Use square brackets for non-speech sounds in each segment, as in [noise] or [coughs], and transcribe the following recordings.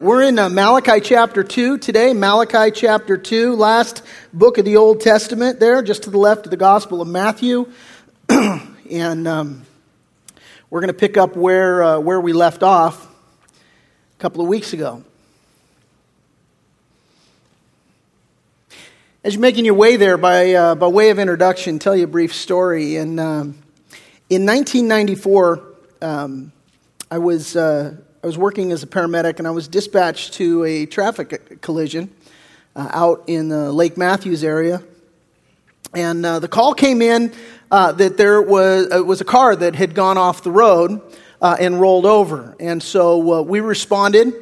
We're in uh, Malachi chapter 2 today. Malachi chapter 2, last book of the Old Testament, there, just to the left of the Gospel of Matthew. [clears throat] and um, we're going to pick up where, uh, where we left off a couple of weeks ago. As you're making your way there, by, uh, by way of introduction, tell you a brief story. And, um, in 1994, um, I was uh, I was working as a paramedic and I was dispatched to a traffic collision uh, out in the Lake Mathews area. And uh, the call came in uh, that there was, uh, was a car that had gone off the road uh, and rolled over. And so uh, we responded,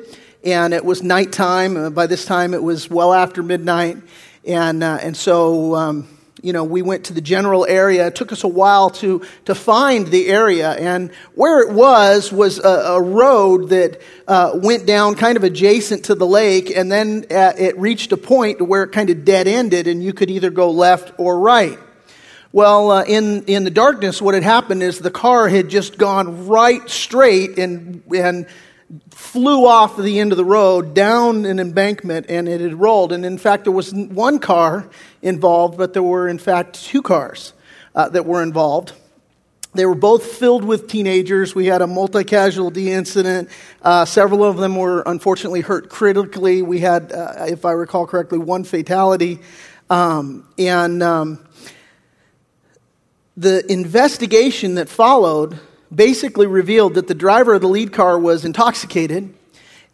and it was nighttime. by this time, it was well after midnight. And, and so um, you know, we went to the general area. It took us a while to, to find the area. And where it was, was a, a road that uh, went down kind of adjacent to the lake. And then uh, it reached a point where it kind of dead ended, and you could either go left or right. Well, uh, in, in the darkness, what had happened is the car had just gone right straight and, and flew off the end of the road down an embankment and it had rolled. And in fact, there was one car involved, but there were in fact two cars uh, that were involved. They were both filled with teenagers. We had a multi casualty incident. Uh, several of them were unfortunately hurt critically. We had, uh, if I recall correctly, one fatality. Um, and um, the investigation that followed basically revealed that the driver of the lead car was intoxicated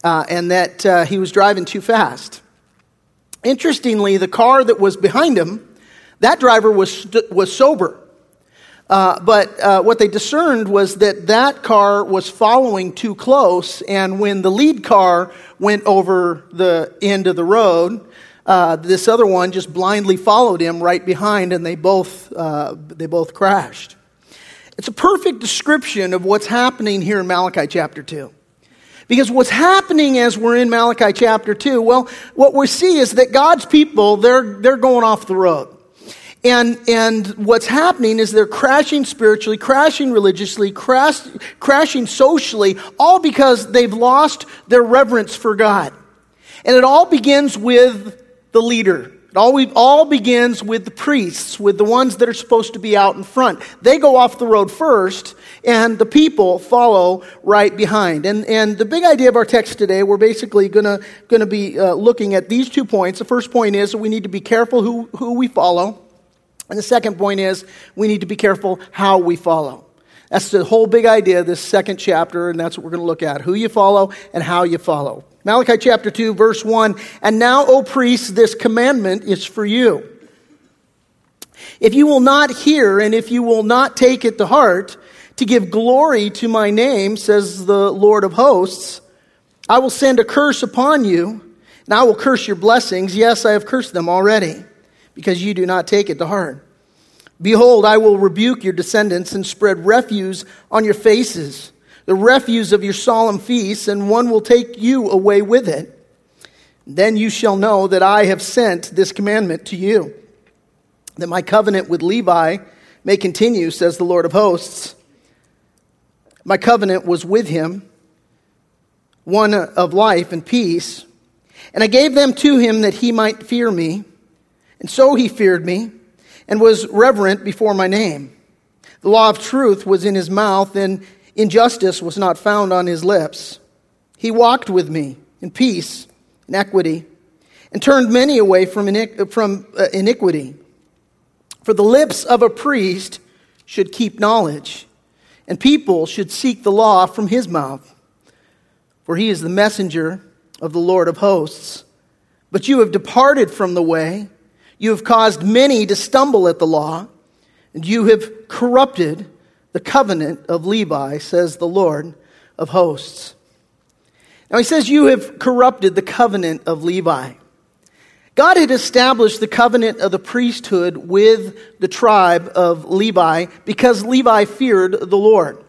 uh, and that uh, he was driving too fast. Interestingly, the car that was behind him, that driver was, was sober. Uh, but uh, what they discerned was that that car was following too close, and when the lead car went over the end of the road, uh, this other one just blindly followed him right behind, and they both, uh, they both crashed. It's a perfect description of what's happening here in Malachi chapter 2. Because what's happening as we're in Malachi chapter 2, well, what we see is that God's people, they're, they're going off the road. And, and what's happening is they're crashing spiritually, crashing religiously, crash, crashing socially, all because they've lost their reverence for God. And it all begins with the leader, it all, all begins with the priests, with the ones that are supposed to be out in front. They go off the road first, and the people follow right behind. And, and the big idea of our text today, we're basically going to be uh, looking at these two points. The first point is that we need to be careful who, who we follow. And the second point is we need to be careful how we follow. That's the whole big idea of this second chapter, and that's what we're going to look at who you follow and how you follow. Malachi chapter 2, verse 1 And now, O priests, this commandment is for you. If you will not hear and if you will not take it to heart, to give glory to my name, says the Lord of hosts, I will send a curse upon you, and I will curse your blessings. Yes, I have cursed them already, because you do not take it to heart. Behold, I will rebuke your descendants and spread refuse on your faces the refuse of your solemn feasts, and one will take you away with it. Then you shall know that I have sent this commandment to you, that my covenant with Levi may continue, says the Lord of hosts. My covenant was with him, one of life and peace, and I gave them to him that he might fear me. And so he feared me and was reverent before my name. The law of truth was in his mouth, and Injustice was not found on his lips. He walked with me in peace and equity and turned many away from, uh, iniquity. For the lips of a priest should keep knowledge, and people should seek the law from his mouth. For he is the messenger of the Lord of hosts. But you have departed from the way. You have caused many to stumble at the law, and you have corrupted the covenant of Levi, says the Lord of hosts. Now he says, You have corrupted the covenant of Levi. God had established the covenant of the priesthood with the tribe of Levi because Levi feared the Lord.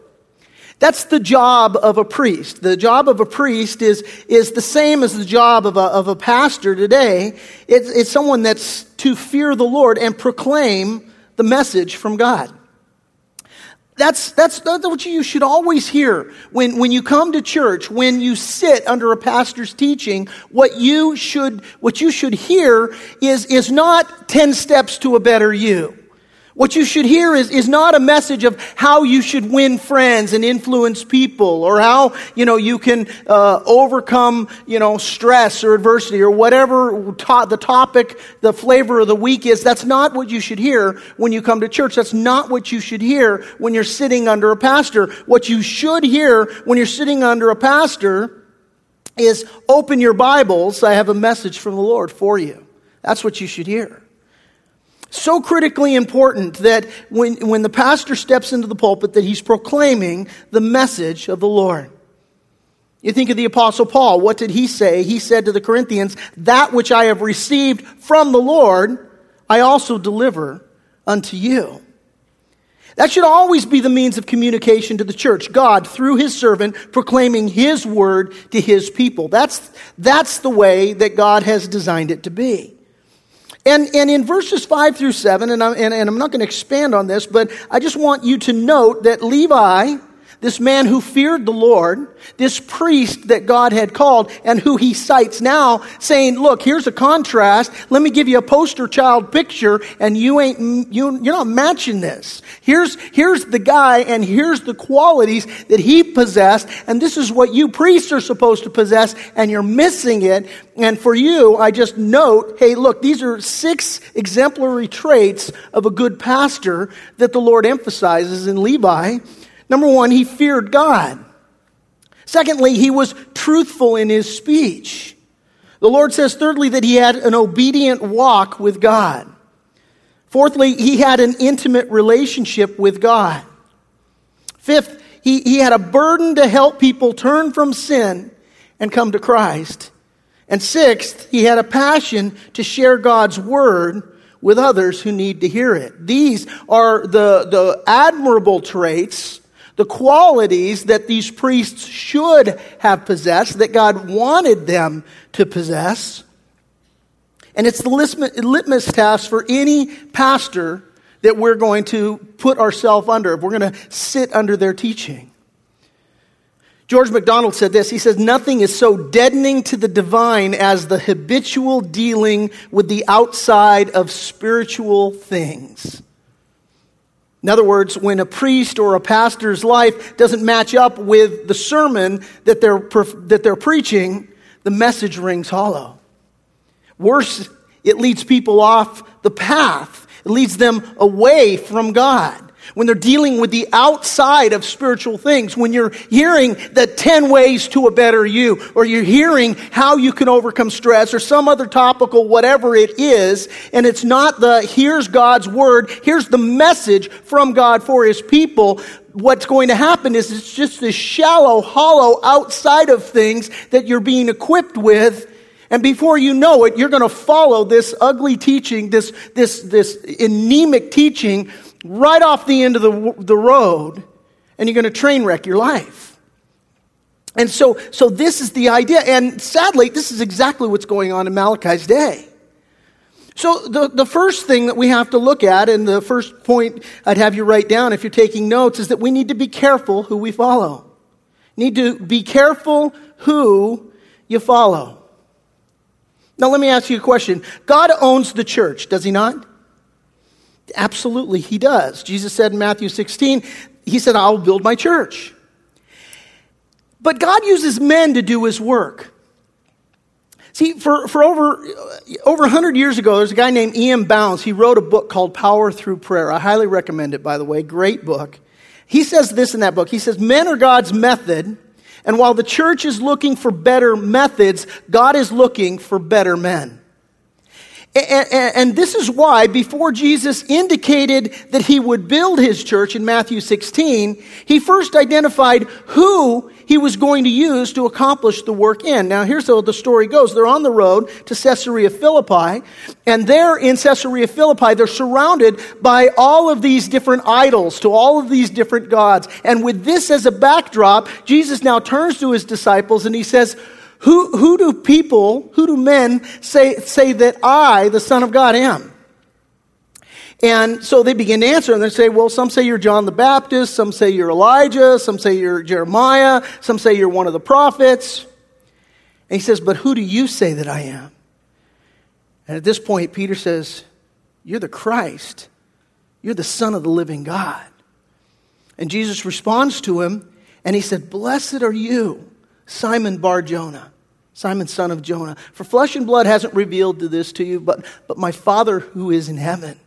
That's the job of a priest. The job of a priest is, is the same as the job of a, of a pastor today. It's, it's someone that's to fear the Lord and proclaim the message from God. That's, that's, that's what you should always hear when, when you come to church, when you sit under a pastor's teaching. What you should, what you should hear is, is not 10 steps to a better you. What you should hear is, is not a message of how you should win friends and influence people or how, you know, you can uh, overcome, you know, stress or adversity or whatever to- the topic, the flavor of the week is. That's not what you should hear when you come to church. That's not what you should hear when you're sitting under a pastor. What you should hear when you're sitting under a pastor is open your Bibles. I have a message from the Lord for you. That's what you should hear so critically important that when, when the pastor steps into the pulpit that he's proclaiming the message of the Lord. You think of the apostle Paul. What did he say? He said to the Corinthians, that which I have received from the Lord, I also deliver unto you. That should always be the means of communication to the church. God, through his servant, proclaiming his word to his people. That's, that's the way that God has designed it to be. And, and in verses 5 through 7, and I'm, and, and I'm not going to expand on this, but I just want you to note that Levi, this man who feared the Lord, this priest that God had called, and who he cites now, saying, Look, here's a contrast. Let me give you a poster child picture, and you ain't, you, you're not matching this. Here's, here's the guy, and here's the qualities that he possessed, and this is what you priests are supposed to possess, and you're missing it. And for you, I just note, hey, look, these are six exemplary traits of a good pastor that the Lord emphasizes in Levi. Number one, he feared God. Secondly, he was truthful in his speech. The Lord says, thirdly, that he had an obedient walk with God. Fourthly, he had an intimate relationship with God. Fifth, he, he had a burden to help people turn from sin and come to Christ. And sixth, he had a passion to share God's word with others who need to hear it. These are the, the admirable traits the qualities that these priests should have possessed, that God wanted them to possess. And it's the litmus test for any pastor that we're going to put ourselves under, if we're going to sit under their teaching. George MacDonald said this. He says, Nothing is so deadening to the divine as the habitual dealing with the outside of spiritual things. In other words, when a priest or a pastor's life doesn't match up with the sermon that they're, that they're preaching, the message rings hollow. Worse, it leads people off the path. It leads them away from God when they're dealing with the outside of spiritual things, when you're hearing the 10 ways to a better you, or you're hearing how you can overcome stress, or some other topical, whatever it is, and it's not the here's God's word, here's the message from God for his people, what's going to happen is it's just this shallow, hollow outside of things that you're being equipped with. And before you know it, you're going to follow this ugly teaching, this, this, this anemic teaching right off the end of the, the road and you're going to train wreck your life. And so, so this is the idea. And sadly, this is exactly what's going on in Malachi's day. So the, the first thing that we have to look at, and the first point I'd have you write down if you're taking notes, is that we need to be careful who we follow. Need to be careful who you follow. Now let me ask you a question. God owns the church, does he not? Absolutely, he does. Jesus said in Matthew 16, he said, I'll build my church. But God uses men to do his work. See, for, for over, over 100 years ago, there's a guy named E.M. Bounds. He wrote a book called Power Through Prayer. I highly recommend it, by the way. Great book. He says this in that book. He says, Men are God's method, and while the church is looking for better methods, God is looking for better men. And, this is why, before Jesus indicated that he would build his church in Matthew 16, he first identified who he was going to use to accomplish the work in. Now, here's how the story goes. They're on the road to Caesarea Philippi, and there in Caesarea Philippi, they're surrounded by all of these different idols, to all of these different gods. And with this as a backdrop, Jesus now turns to his disciples and he says, who, who do people, who do men say, say that I, the Son of God, am? And so they begin to answer, and they say, Well, some say you're John the Baptist, some say you're Elijah, some say you're Jeremiah, some say you're one of the prophets. And he says, But who do you say that I am? And at this point, Peter says, You're the Christ. You're the Son of the living God. And Jesus responds to him, and he said, Blessed are you, Simon Bar Jonah, Simon, son of Jonah. For flesh and blood hasn't revealed this to you, but, but my Father who is in heaven.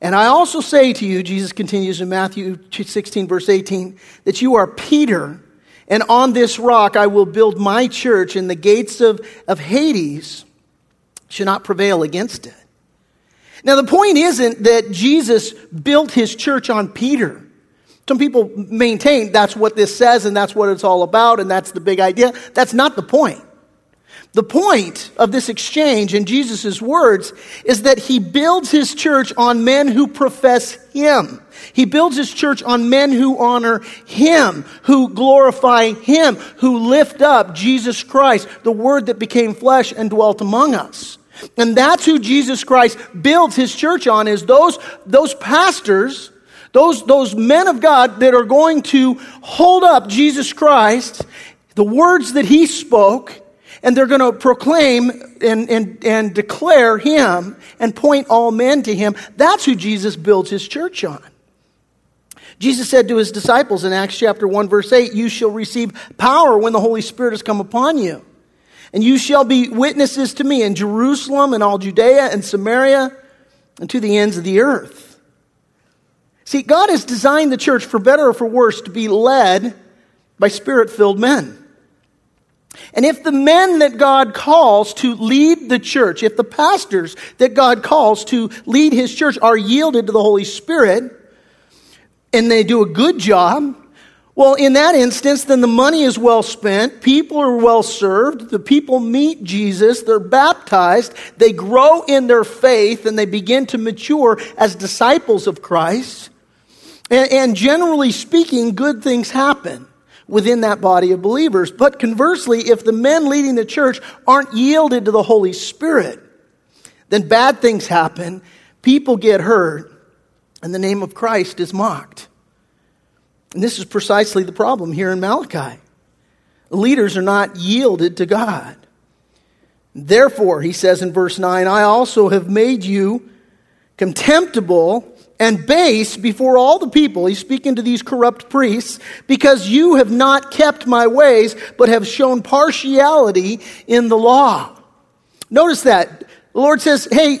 And I also say to you, Jesus continues in Matthew 16, verse 18, that you are Peter, and on this rock I will build my church, and the gates of, of Hades should not prevail against it. Now, the point isn't that Jesus built his church on Peter. Some people maintain that's what this says and that's what it's all about and that's the big idea. That's not the point. The point of this exchange in Jesus' words is that he builds his church on men who profess him. He builds his church on men who honor him, who glorify him, who lift up Jesus Christ, the word that became flesh and dwelt among us. And that's who Jesus Christ builds his church on is those, those pastors, those, those men of God that are going to hold up Jesus Christ, the words that he spoke, and they're going to proclaim and, and, and declare him and point all men to him. That's who Jesus builds his church on. Jesus said to his disciples in Acts chapter 1 verse 8, you shall receive power when the Holy Spirit has come upon you. And you shall be witnesses to me in Jerusalem and all Judea and Samaria and to the ends of the earth. See, God has designed the church, for better or for worse, to be led by spirit filled men. And if the men that God calls to lead the church, if the pastors that God calls to lead his church are yielded to the Holy Spirit, and they do a good job, well, in that instance, then the money is well spent. People are well served. The people meet Jesus. They're baptized. They grow in their faith and they begin to mature as disciples of Christ. And, and generally speaking, good things happen within that body of believers. But conversely, if the men leading the church aren't yielded to the Holy Spirit, then bad things happen. People get hurt and the name of Christ is mocked. And this is precisely the problem here in Malachi. Leaders are not yielded to God. Therefore, he says in verse 9, I also have made you contemptible and base before all the people. He's speaking to these corrupt priests because you have not kept my ways, but have shown partiality in the law. Notice that. The Lord says, hey,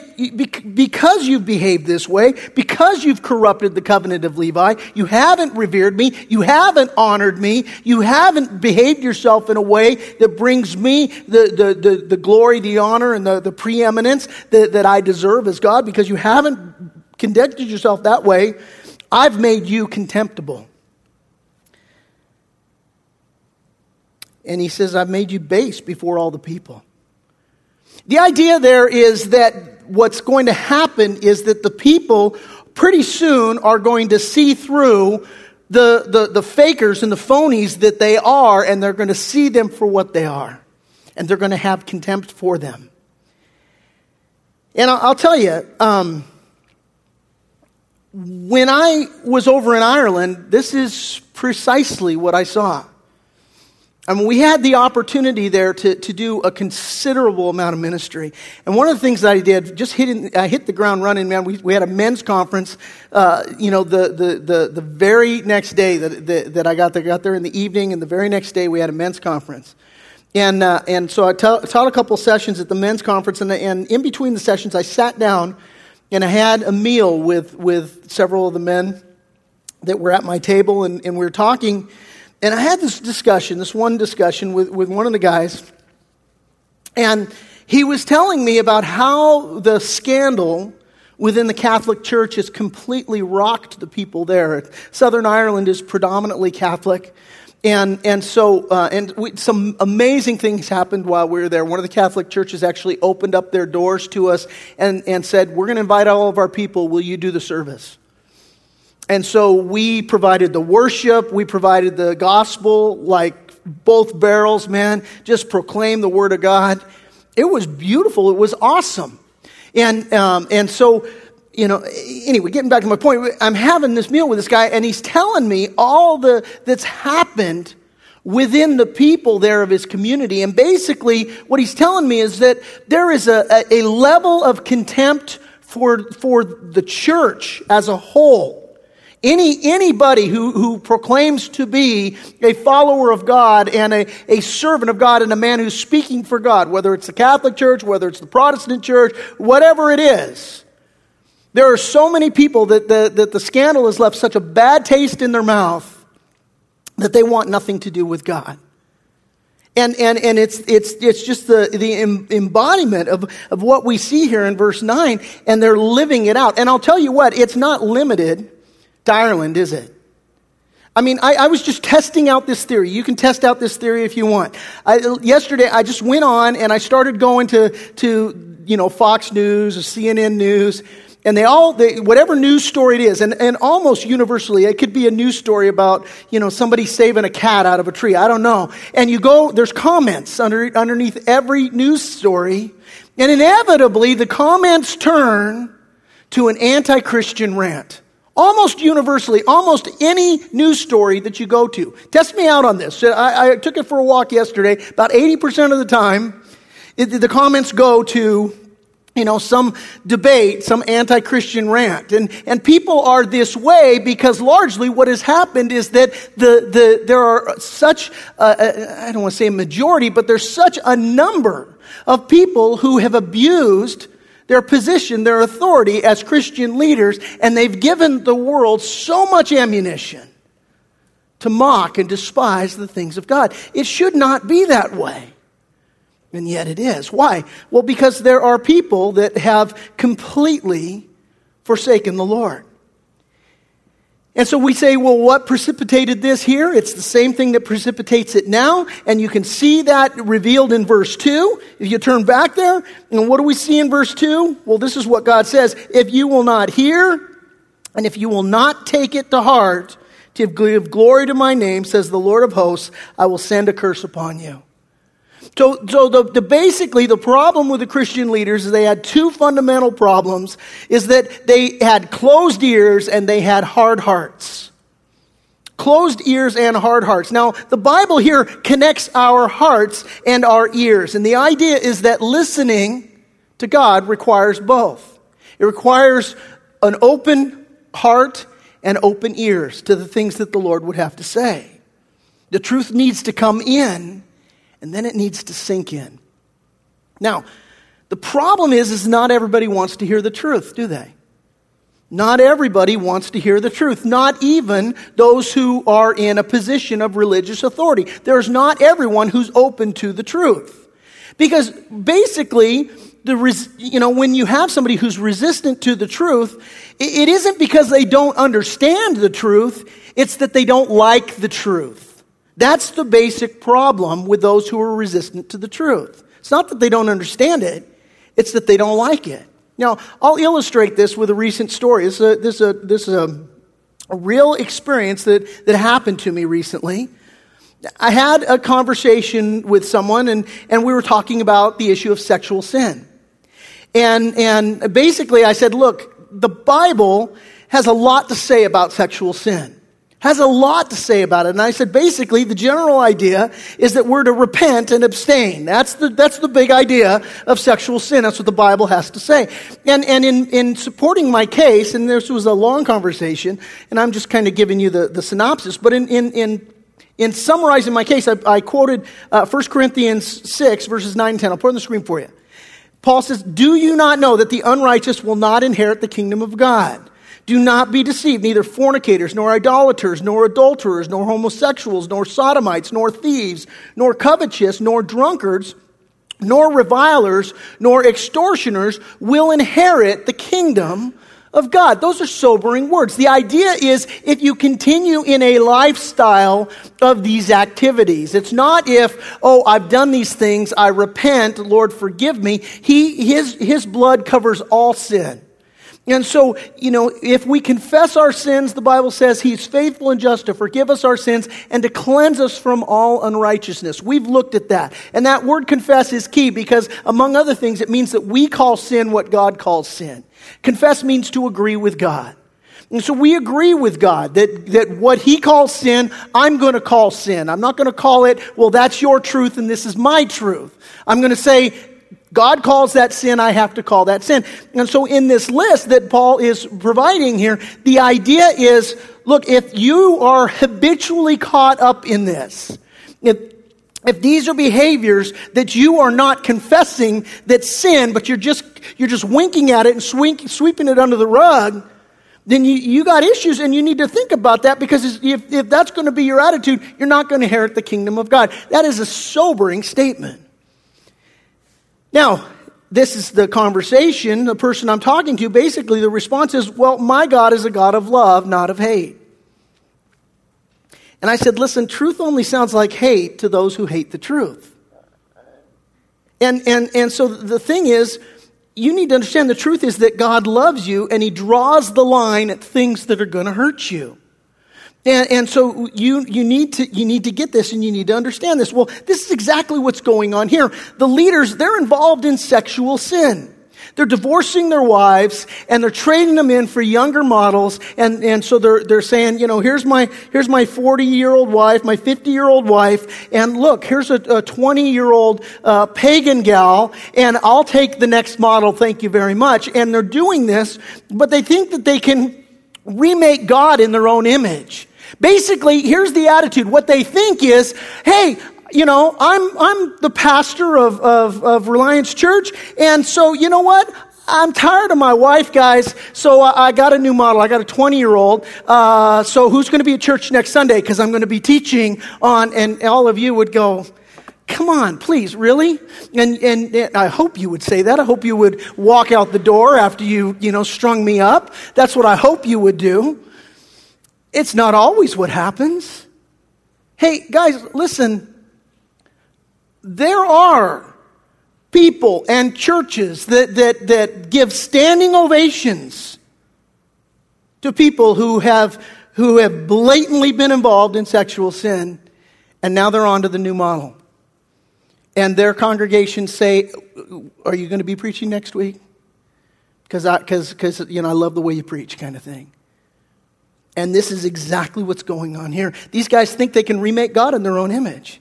because you've behaved this way, because you've corrupted the covenant of Levi, you haven't revered me, you haven't honored me, you haven't behaved yourself in a way that brings me the, the, the, the glory, the honor, and the, the preeminence that, that I deserve as God, because you haven't conducted yourself that way, I've made you contemptible. And he says, I've made you base before all the people. The idea there is that what's going to happen is that the people pretty soon are going to see through the, the, the fakers and the phonies that they are, and they're going to see them for what they are. And they're going to have contempt for them. And I'll, I'll tell you, um, when I was over in Ireland, this is precisely what I saw. I mean, we had the opportunity there to, to do a considerable amount of ministry. And one of the things that I did, just hitting, I hit the ground running, man. We, we had a men's conference, uh, you know, the, the, the, the very next day that, that, that I got there, got there in the evening, and the very next day we had a men's conference. And, uh, and so I taught, taught a couple sessions at the men's conference, and, and in between the sessions, I sat down and I had a meal with, with several of the men that were at my table, and, and we were talking. And I had this discussion, this one discussion with, with one of the guys, and he was telling me about how the scandal within the Catholic Church has completely rocked the people there. Southern Ireland is predominantly Catholic. And, and so, uh, and we, some amazing things happened while we were there. One of the Catholic churches actually opened up their doors to us and, and said, We're going to invite all of our people. Will you do the service? And so we provided the worship, we provided the gospel, like both barrels, man, just proclaim the word of God. It was beautiful, it was awesome. And, um, and so you know, anyway, getting back to my point, I'm having this meal with this guy, and he's telling me all the that's happened within the people there of his community. And basically, what he's telling me is that there is a, a, level of contempt for, for the church as a whole. Any, anybody who, who proclaims to be a follower of God and a, a servant of God and a man who's speaking for God, whether it's the Catholic Church, whether it's the Protestant Church, whatever it is, there are so many people that the, that the scandal has left such a bad taste in their mouth that they want nothing to do with God. And, and, and it's, it's, it's just the, the embodiment of, of what we see here in verse 9, and they're living it out. And I'll tell you what, it's not limited to Ireland, is it? I mean, I, I was just testing out this theory. You can test out this theory if you want. I, yesterday, I just went on and I started going to, to you know, Fox News or CNN News, and they all, they, whatever news story it is, and, and almost universally, it could be a news story about, you know, somebody saving a cat out of a tree. I don't know. And you go, there's comments under, underneath every news story, and inevitably the comments turn to an anti Christian rant. Almost universally, almost any news story that you go to. Test me out on this. I, I took it for a walk yesterday. About 80% of the time, it, the comments go to you know, some debate, some anti-Christian rant. And, and people are this way because largely what has happened is that the, the, there are such, uh, I don't want to say a majority, but there's such a number of people who have abused their position, their authority as Christian leaders, and they've given the world so much ammunition to mock and despise the things of God. It should not be that way. And yet it is. Why? Well, because there are people that have completely forsaken the Lord. And so we say, well, what precipitated this here? It's the same thing that precipitates it now. And you can see that revealed in verse 2. If you turn back there, and what do we see in verse 2? Well, this is what God says. If you will not hear, and if you will not take it to heart, to give glory to my name, says the Lord of hosts, I will send a curse upon you. So, so the, the, basically the problem with the Christian leaders is they had two fundamental problems, is that they had closed ears and they had hard hearts. Closed ears and hard hearts. Now, the Bible here connects our hearts and our ears. And the idea is that listening to God requires both. It requires an open heart and open ears to the things that the Lord would have to say. The truth needs to come in and then it needs to sink in. Now, the problem is, is not everybody wants to hear the truth, do they? Not everybody wants to hear the truth, not even those who are in a position of religious authority. There's not everyone who's open to the truth. Because basically, the res- you know, when you have somebody who's resistant to the truth, it isn't because they don't understand the truth, it's that they don't like the truth. That's the basic problem with those who are resistant to the truth. It's not that they don't understand it, it's that they don't like it. Now, I'll illustrate this with a recent story. This is a, this is a, this is a, a real experience that, that happened to me recently. I had a conversation with someone, and, and we were talking about the issue of sexual sin. And, and basically, I said, look, the Bible has a lot to say about sexual sin has a lot to say about it. And I said, basically, the general idea is that we're to repent and abstain. That's the, that's the big idea of sexual sin. That's what the Bible has to say. And, and in, in supporting my case, and this was a long conversation, and I'm just kind of giving you the, the synopsis, but in, in, in in summarizing my case, I, I quoted uh, 1 Corinthians 6, verses 9 and 10. I'll put it on the screen for you. Paul says, Do you not know that the unrighteous will not inherit the kingdom of God? Do not be deceived. Neither fornicators, nor idolaters, nor adulterers, nor homosexuals, nor sodomites, nor thieves, nor covetous, nor drunkards, nor revilers, nor extortioners will inherit the kingdom of God. Those are sobering words. The idea is if you continue in a lifestyle of these activities, it's not if, oh, I've done these things, I repent, Lord, forgive me. He, his, his blood covers all sin. And so, you know, if we confess our sins, the Bible says He's faithful and just to forgive us our sins and to cleanse us from all unrighteousness. We've looked at that. And that word confess is key because, among other things, it means that we call sin what God calls sin. Confess means to agree with God. And so we agree with God that, that what He calls sin, I'm going to call sin. I'm not going to call it, well, that's your truth and this is my truth. I'm going to say, God calls that sin, I have to call that sin. And so in this list that Paul is providing here, the idea is, look, if you are habitually caught up in this, if, if these are behaviors that you are not confessing that sin, but you're just, you're just winking at it and sweep, sweeping it under the rug, then you, you got issues and you need to think about that because if, if that's going to be your attitude, you're not going to inherit the kingdom of God. That is a sobering statement. Now, this is the conversation, the person I'm talking to, basically the response is, well, my God is a God of love, not of hate. And I said, listen, truth only sounds like hate to those who hate the truth. And, and, and so the thing is, you need to understand the truth is that God loves you and He draws the line at things that are going to hurt you. And, and, so you, you, need to, you need to get this and you need to understand this. Well, this is exactly what's going on here. The leaders, they're involved in sexual sin. They're divorcing their wives and they're trading them in for younger models. And, and so they're, they're saying, you know, here's my, here's my 40 year old wife, my 50 year old wife. And look, here's a 20 year old uh, pagan gal. And I'll take the next model. Thank you very much. And they're doing this, but they think that they can remake God in their own image. Basically, here's the attitude. What they think is, hey, you know, I'm, I'm the pastor of, of, of Reliance Church, and so, you know what? I'm tired of my wife, guys. So I got a new model. I got a 20 year old. Uh, so who's going to be at church next Sunday? Because I'm going to be teaching on, and all of you would go, Come on, please, really? And, and, and, I hope you would say that. I hope you would walk out the door after you, you know, strung me up. That's what I hope you would do. It's not always what happens. Hey, guys, listen. There are people and churches that, that, that give standing ovations to people who have, who have blatantly been involved in sexual sin, and now they're on to the new model. And their congregations say, Are you going to be preaching next week? Because, because, you know, I love the way you preach, kind of thing. And this is exactly what's going on here. These guys think they can remake God in their own image.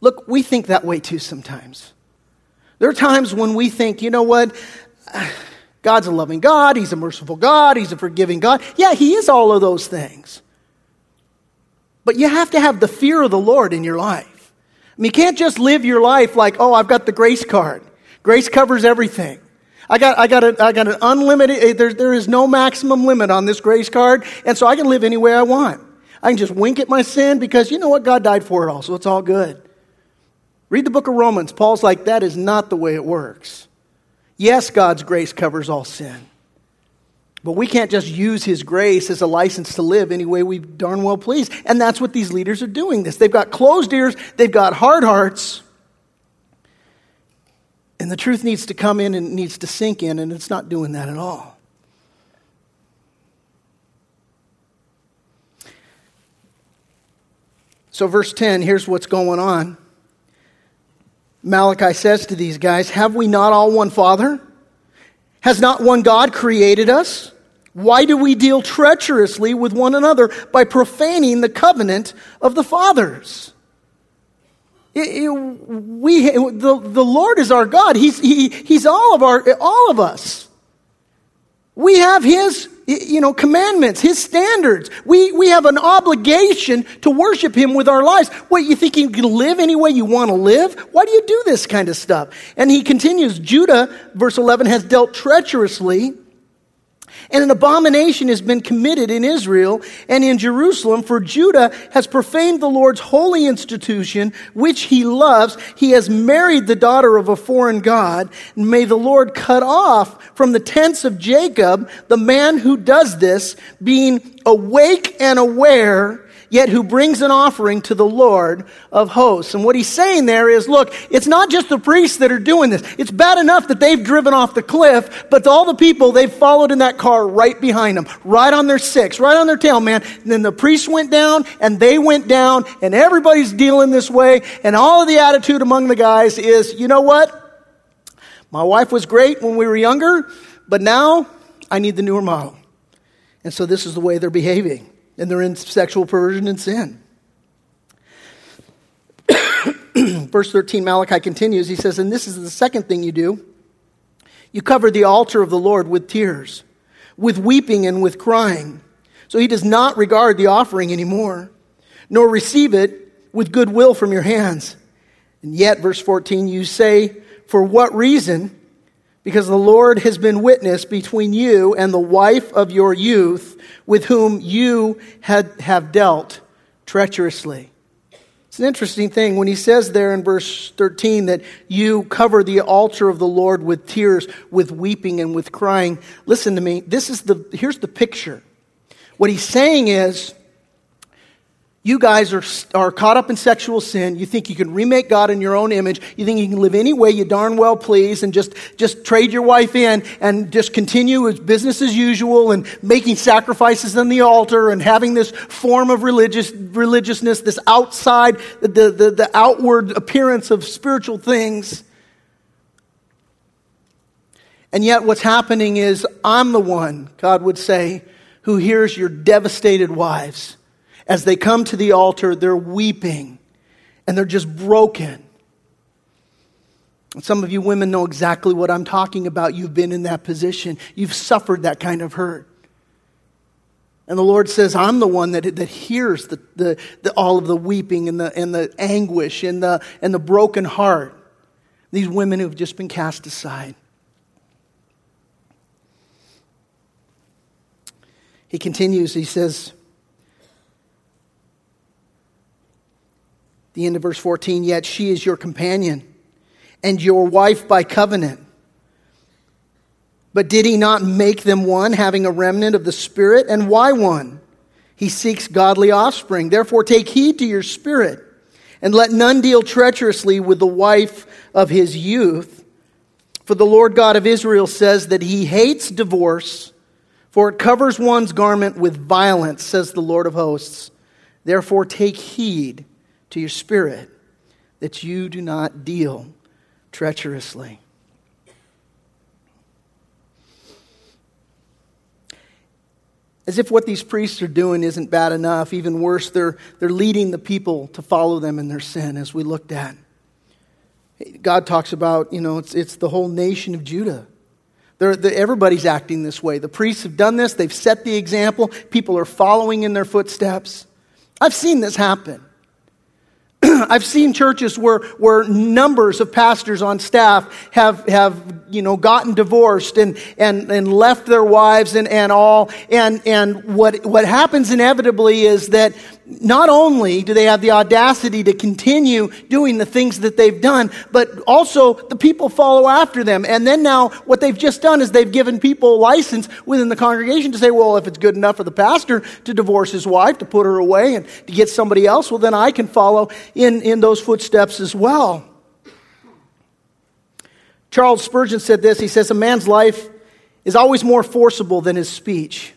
Look, we think that way too sometimes. There are times when we think, you know what? [sighs] God's a loving God. He's a merciful God. He's a forgiving God. Yeah, He is all of those things. But you have to have the fear of the Lord in your life. I mean, you can't just live your life like, oh, I've got the grace card. Grace covers everything. I got, I got, a, I got an unlimited, eh, there, there is no maximum limit on this grace card, and so I can live any way I want. I can just wink at my sin because you know what? God died for it all, so it's all good. Read the book of Romans. Paul's like, that is not the way it works. Yes, God's grace covers all sin. But we can't just use his grace as a license to live any way we darn well please. And that's what these leaders are doing this. They've got closed ears, they've got hard hearts. And the truth needs to come in and needs to sink in, and it's not doing that at all. So, verse 10, here's what's going on. Malachi says to these guys, Have we not all one Father? Has not one God created us? Why do we deal treacherously with one another by profaning the covenant of the fathers? It, it, we, the, the Lord is our God. He's, he, he's all of our, all of us. We have His, you know, commandments, His standards. We, we have an obligation to worship Him with our lives. What, you think you can live any way you want to live? Why do you do this kind of stuff? And he continues, Judah, verse 11, has dealt treacherously and an abomination has been committed in Israel and in Jerusalem, for Judah has profaned the Lord's holy institution, which he loves. He has married the daughter of a foreign God. May the Lord cut off from the tents of Jacob the man who does this, being awake and aware yet who brings an offering to the Lord of hosts. And what he's saying there is, look, it's not just the priests that are doing this. It's bad enough that they've driven off the cliff, but all the people they've followed in that car right behind them, right on their six, right on their tail, man. And then the priests went down and they went down and everybody's dealing this way. And all of the attitude among the guys is, you know what? My wife was great when we were younger, but now I need the newer model. And so this is the way they're behaving. And they're in sexual perversion and sin. [coughs] Verse 13, Malachi continues. He says, And this is the second thing you do you cover the altar of the Lord with tears, with weeping and with crying. So he does not regard the offering anymore, nor receive it with goodwill from your hands. And yet, verse 14, you say, For what reason? Because the Lord has been witness between you and the wife of your youth with whom you had, have dealt treacherously. It's an interesting thing when he says there in verse 13 that you cover the altar of the Lord with tears, with weeping, and with crying. Listen to me. This is the, here's the picture. What he's saying is, you guys are, are caught up in sexual sin. You think you can remake God in your own image. You think you can live any way you darn well please and just, just trade your wife in and just continue as business as usual and making sacrifices on the altar and having this form of religious, religiousness, this outside, the, the, the outward appearance of spiritual things. And yet, what's happening is, I'm the one, God would say, who hears your devastated wives as they come to the altar, they're weeping and they're just broken. And some of you women know exactly what I'm talking about. You've been in that position, you've suffered that kind of hurt. And the Lord says, I'm the one that, that hears the, the, the, all of the weeping and the, and the anguish and the, and the broken heart. These women who've just been cast aside. He continues, he says, the end of verse 14, yet she is your companion and your wife by covenant. But did he not make them one, having a remnant of the Spirit? And why one? He seeks godly offspring. Therefore, take heed to your spirit, and let none deal treacherously with the wife of his youth. For the Lord God of Israel says that he hates divorce, for it covers one's garment with violence, says the Lord of hosts. Therefore, take heed to your spirit that you do not deal treacherously. As if what these priests are doing isn't bad enough, even worse, they're, they're leading the people to follow them in their sin, as we looked at. God talks about, you know, it's, it's the whole nation of Judah. They're, they're, everybody's acting this way. The priests have done this, they've set the example, people are following in their footsteps. I've seen this happen. [clears throat] I've seen churches where, where numbers of pastors on staff have, have you know, gotten divorced and, and, and left their wives and, and all. And, and what, what happens inevitably is that not only do they have the audacity to continue doing the things that they've done, but also the people follow after them. And then now what they've just done is they've given people license within the congregation to say, well, if it's good enough for the pastor to divorce his wife, to put her away and to get somebody else, well, then I can follow in, in those footsteps as well. Charles Spurgeon said this. He says, a man's life is always more forcible than his speech.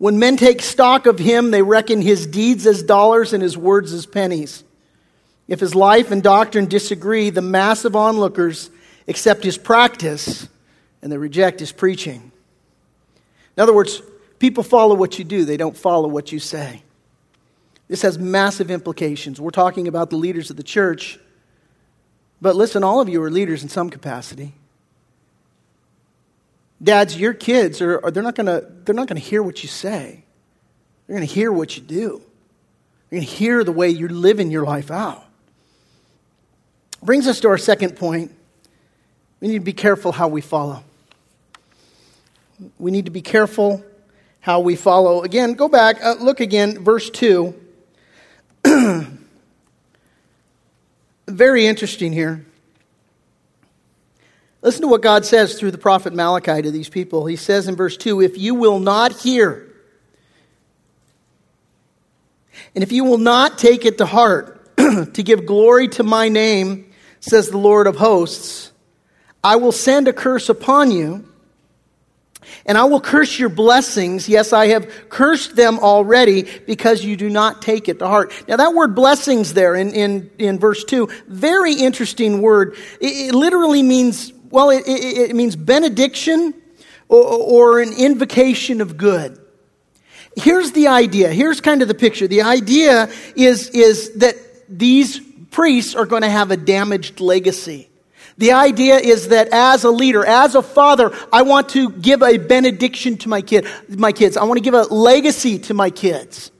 When men take stock of him, they reckon his deeds as dollars and his words as pennies. If his life and doctrine disagree, the mass of onlookers accept his practice and they reject his preaching. In other words, people follow what you do, they don't follow what you say. This has massive implications. We're talking about the leaders of the church, but listen, all of you are leaders in some capacity. Dads, your kids are, are they're not gonna they're not gonna hear what you say. They're gonna hear what you do. They're gonna hear the way you're living your life out. Brings us to our second point. We need to be careful how we follow. We need to be careful how we follow. Again, go back, uh, look again, verse 2. [clears throat] Very interesting here. Listen to what God says through the prophet Malachi to these people. He says in verse 2 If you will not hear, And if you will not take it to heart [clears throat] to give glory to my name, says the Lord of hosts, I will send a curse upon you and I will curse your blessings. Yes, I have cursed them already because you do not take it to heart. Now, that word blessings there in, in, in verse 2, very interesting word. It, it literally means, well, it, it, it means benediction or, or an invocation of good. Here's the idea. Here's kind of the picture. The idea is, is that these priests are going to have a damaged legacy. The idea is that as a leader, as a father, I want to give a benediction to my kid, my kids. I want to give a legacy to my kids.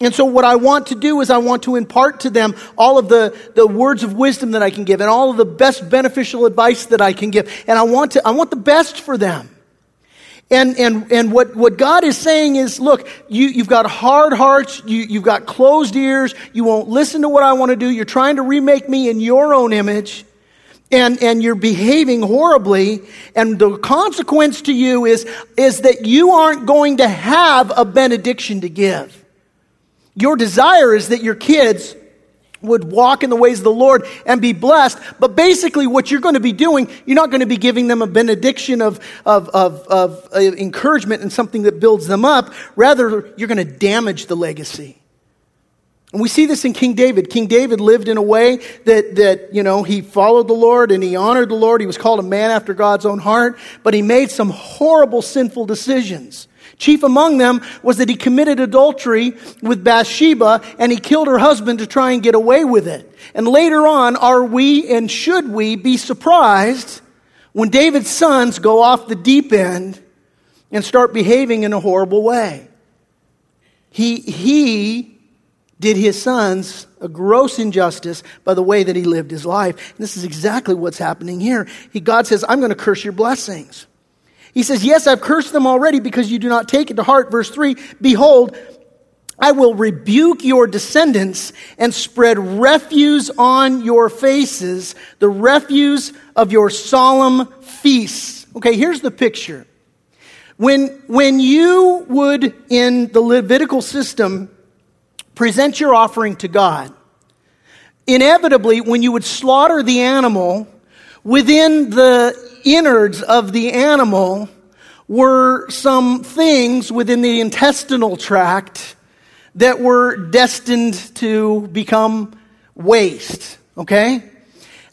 And so what I want to do is I want to impart to them all of the, the words of wisdom that I can give and all of the best beneficial advice that I can give. And I want to, I want the best for them. And, and, and what, what God is saying is, look, you, you've got hard hearts, you, you've got closed ears, you won't listen to what I want to do, you're trying to remake me in your own image and, and you're behaving horribly, and the consequence to you is, is that you aren't going to have a benediction to give. Your desire is that your kids would walk in the ways of the Lord and be blessed. But basically, what you're going to be doing, you're not going to be giving them a benediction of, of, of, of uh, encouragement and something that builds them up. Rather, you're going to damage the legacy. And we see this in King David. King David lived in a way that, that, you know, he followed the Lord and he honored the Lord. He was called a man after God's own heart, but he made some horrible sinful decisions. Chief among them was that he committed adultery with Bathsheba and he killed her husband to try and get away with it. And later on, are we and should we be surprised when David's sons go off the deep end and start behaving in a horrible way? He, he did his sons a gross injustice by the way that he lived his life. And this is exactly what's happening here. He, God says, I'm going to curse your blessings. He says, Yes, I've cursed them already because you do not take it to heart. Verse 3 Behold, I will rebuke your descendants and spread refuse on your faces, the refuse of your solemn feasts. Okay, here's the picture. When, when you would, in the Levitical system, present your offering to God. Inevitably, when you would slaughter the animal, within the innards of the animal were some things within the intestinal tract that were destined to become waste. Okay?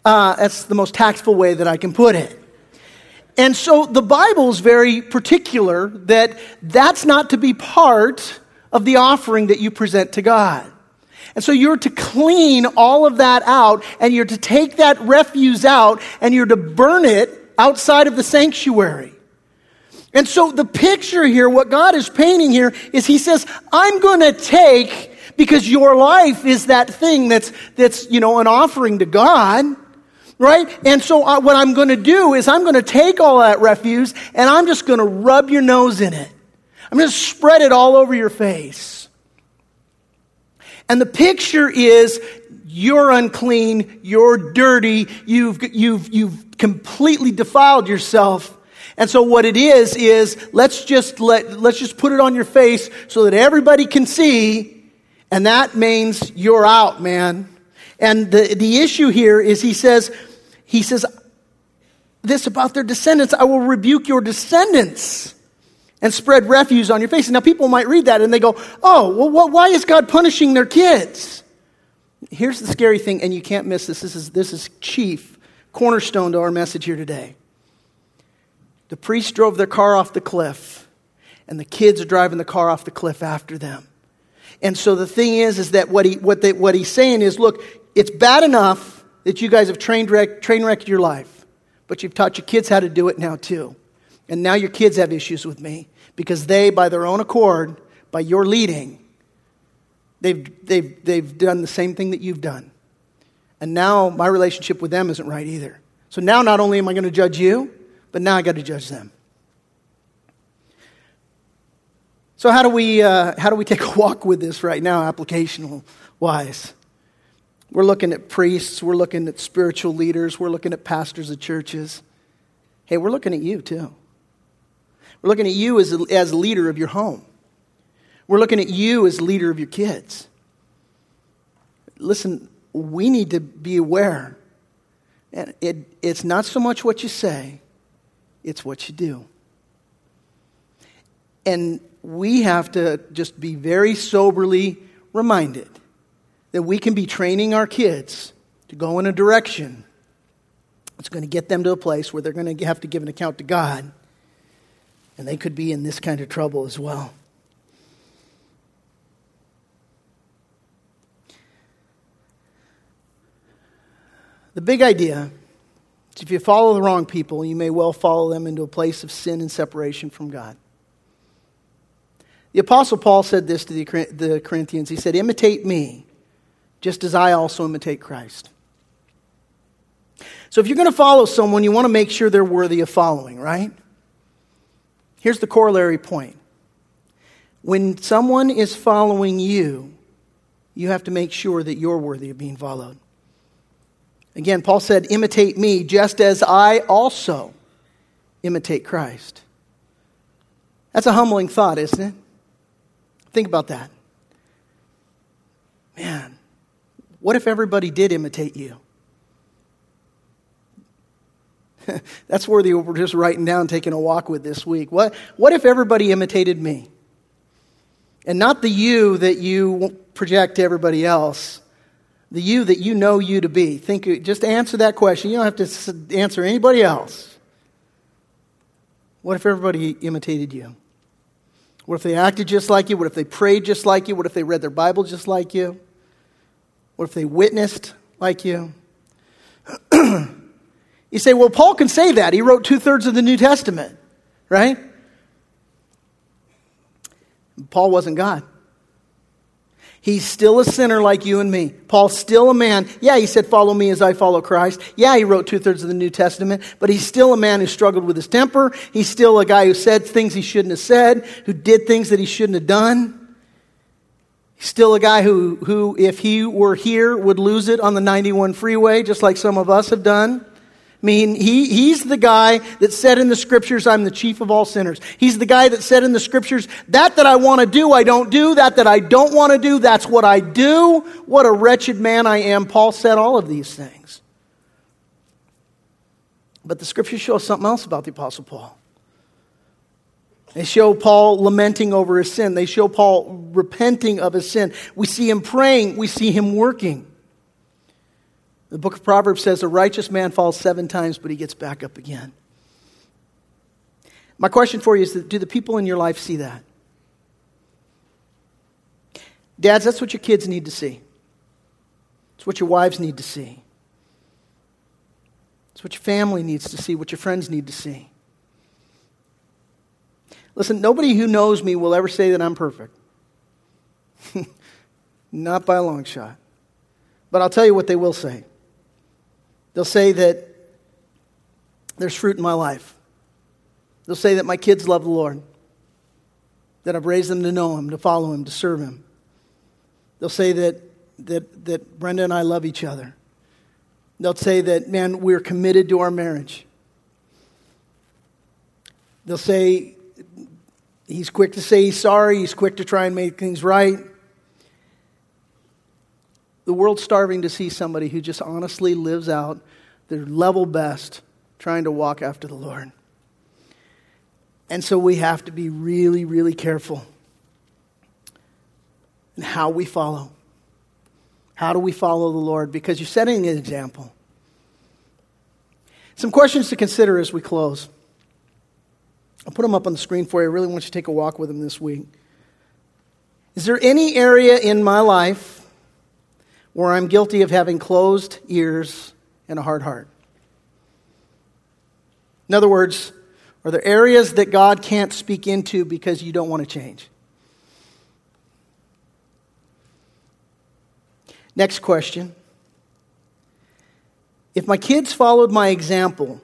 Uh, that's the most tactful way that I can put it. And so the Bible is very particular that that's not to be part of the offering that you present to God. And so you're to clean all of that out and you're to take that refuse out and you're to burn it outside of the sanctuary. And so the picture here, what God is painting here is He says, I'm going to take, because your life is that thing that's, that's, you know, an offering to God right? And so uh, what I'm going to do is I'm going to take all that refuse and I'm just going to rub your nose in it. I'm going to spread it all over your face. And the picture is you're unclean, you're dirty, you've, you've, you've completely defiled yourself. And so what it is, is let's just let, let's just put it on your face so that everybody can see. And that means you're out, man. And the, the issue here is he says, he says this about their descendants. I will rebuke your descendants and spread refuse on your face. Now, people might read that and they go, oh, well, why is God punishing their kids? Here's the scary thing, and you can't miss this. This is, this is chief, cornerstone to our message here today. The priests drove their car off the cliff, and the kids are driving the car off the cliff after them. And so the thing is, is that what, he, what, they, what he's saying is, look, it's bad enough that you guys have trained wreck, train wrecked your life, but you've taught your kids how to do it now too. And now your kids have issues with me because they, by their own accord, by your leading, they've, they've, they've done the same thing that you've done. And now my relationship with them isn't right either. So now not only am I going to judge you, but now I got to judge them. So how do we uh, how do we take a walk with this right now, applicational wise? We're looking at priests, we're looking at spiritual leaders, we're looking at pastors of churches. Hey, we're looking at you too. We're looking at you as, as leader of your home. We're looking at you as leader of your kids. listen, we need to be aware. And it, it's not so much what you say, it's what you do. And we have to just be very soberly reminded that we can be training our kids to go in a direction that's going to get them to a place where they're going to have to give an account to God. And they could be in this kind of trouble as well. The big idea is if you follow the wrong people, you may well follow them into a place of sin and separation from God. The Apostle Paul said this to the Corinthians. He said, Imitate me, just as I also imitate Christ. So if you're going to follow someone, you want to make sure they're worthy of following, right? Here's the corollary point when someone is following you, you have to make sure that you're worthy of being followed. Again, Paul said, Imitate me just as I also imitate Christ. That's a humbling thought, isn't it? Think about that. Man, what if everybody did imitate you? [laughs] That's worthy of just writing down, taking a walk with this week. What, what if everybody imitated me? And not the you that you project to everybody else, the you that you know you to be. Think, just answer that question. You don't have to answer anybody else. What if everybody imitated you? What if they acted just like you? What if they prayed just like you? What if they read their Bible just like you? What if they witnessed like you? [clears throat] you say, well, Paul can say that. He wrote two thirds of the New Testament, right? Paul wasn't God. He's still a sinner like you and me. Paul's still a man. Yeah, he said, Follow me as I follow Christ. Yeah, he wrote two thirds of the New Testament, but he's still a man who struggled with his temper. He's still a guy who said things he shouldn't have said, who did things that he shouldn't have done. He's still a guy who, who, if he were here, would lose it on the 91 freeway, just like some of us have done. I mean, he, he's the guy that said in the scriptures, I'm the chief of all sinners. He's the guy that said in the scriptures, that that I want to do, I don't do. That that I don't want to do, that's what I do. What a wretched man I am. Paul said all of these things. But the scriptures show something else about the Apostle Paul. They show Paul lamenting over his sin. They show Paul repenting of his sin. We see him praying. We see him working. The book of Proverbs says a righteous man falls seven times, but he gets back up again. My question for you is do the people in your life see that? Dads, that's what your kids need to see. It's what your wives need to see. It's what your family needs to see, what your friends need to see. Listen, nobody who knows me will ever say that I'm perfect. [laughs] Not by a long shot. But I'll tell you what they will say. They'll say that there's fruit in my life. They'll say that my kids love the Lord, that I've raised them to know Him, to follow Him, to serve Him. They'll say that, that, that Brenda and I love each other. They'll say that, man, we're committed to our marriage. They'll say, he's quick to say he's sorry, he's quick to try and make things right. The world's starving to see somebody who just honestly lives out their level best trying to walk after the Lord. And so we have to be really, really careful in how we follow. How do we follow the Lord? Because you're setting an example. Some questions to consider as we close. I'll put them up on the screen for you. I really want you to take a walk with them this week. Is there any area in my life where I'm guilty of having closed ears and a hard heart. In other words, are there areas that God can't speak into because you don't want to change? Next question. If my kids followed my example,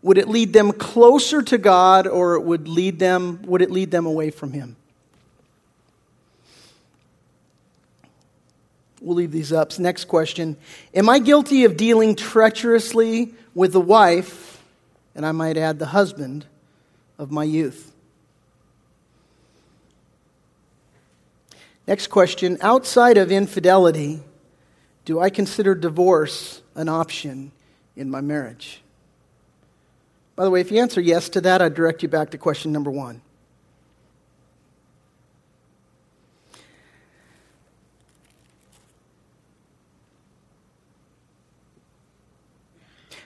would it lead them closer to God or would lead them would it lead them away from him? We'll leave these up. Next question Am I guilty of dealing treacherously with the wife, and I might add the husband, of my youth? Next question Outside of infidelity, do I consider divorce an option in my marriage? By the way, if you answer yes to that, I'd direct you back to question number one.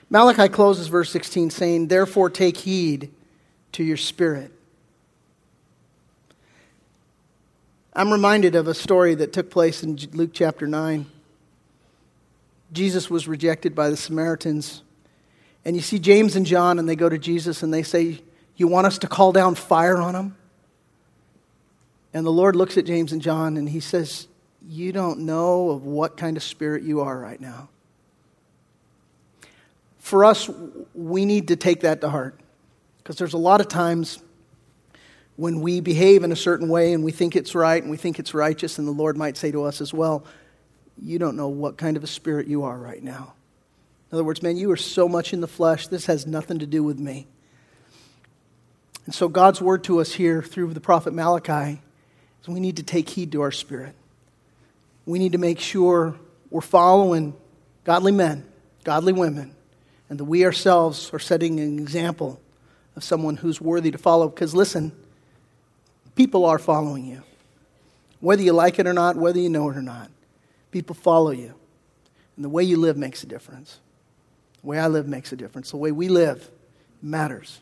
Malachi closes verse 16 saying, Therefore take heed to your spirit. I'm reminded of a story that took place in Luke chapter 9. Jesus was rejected by the Samaritans. And you see James and John, and they go to Jesus and they say, You want us to call down fire on them? And the Lord looks at James and John and he says, You don't know of what kind of spirit you are right now for us, we need to take that to heart. Because there's a lot of times when we behave in a certain way and we think it's right and we think it's righteous, and the Lord might say to us as well, You don't know what kind of a spirit you are right now. In other words, man, you are so much in the flesh, this has nothing to do with me. And so, God's word to us here through the prophet Malachi is we need to take heed to our spirit. We need to make sure we're following godly men, godly women, and that we ourselves are setting an example of someone who's worthy to follow. Because listen, people are following you. Whether you like it or not, whether you know it or not, people follow you. And the way you live makes a difference. The way I live makes a difference. The way we live matters.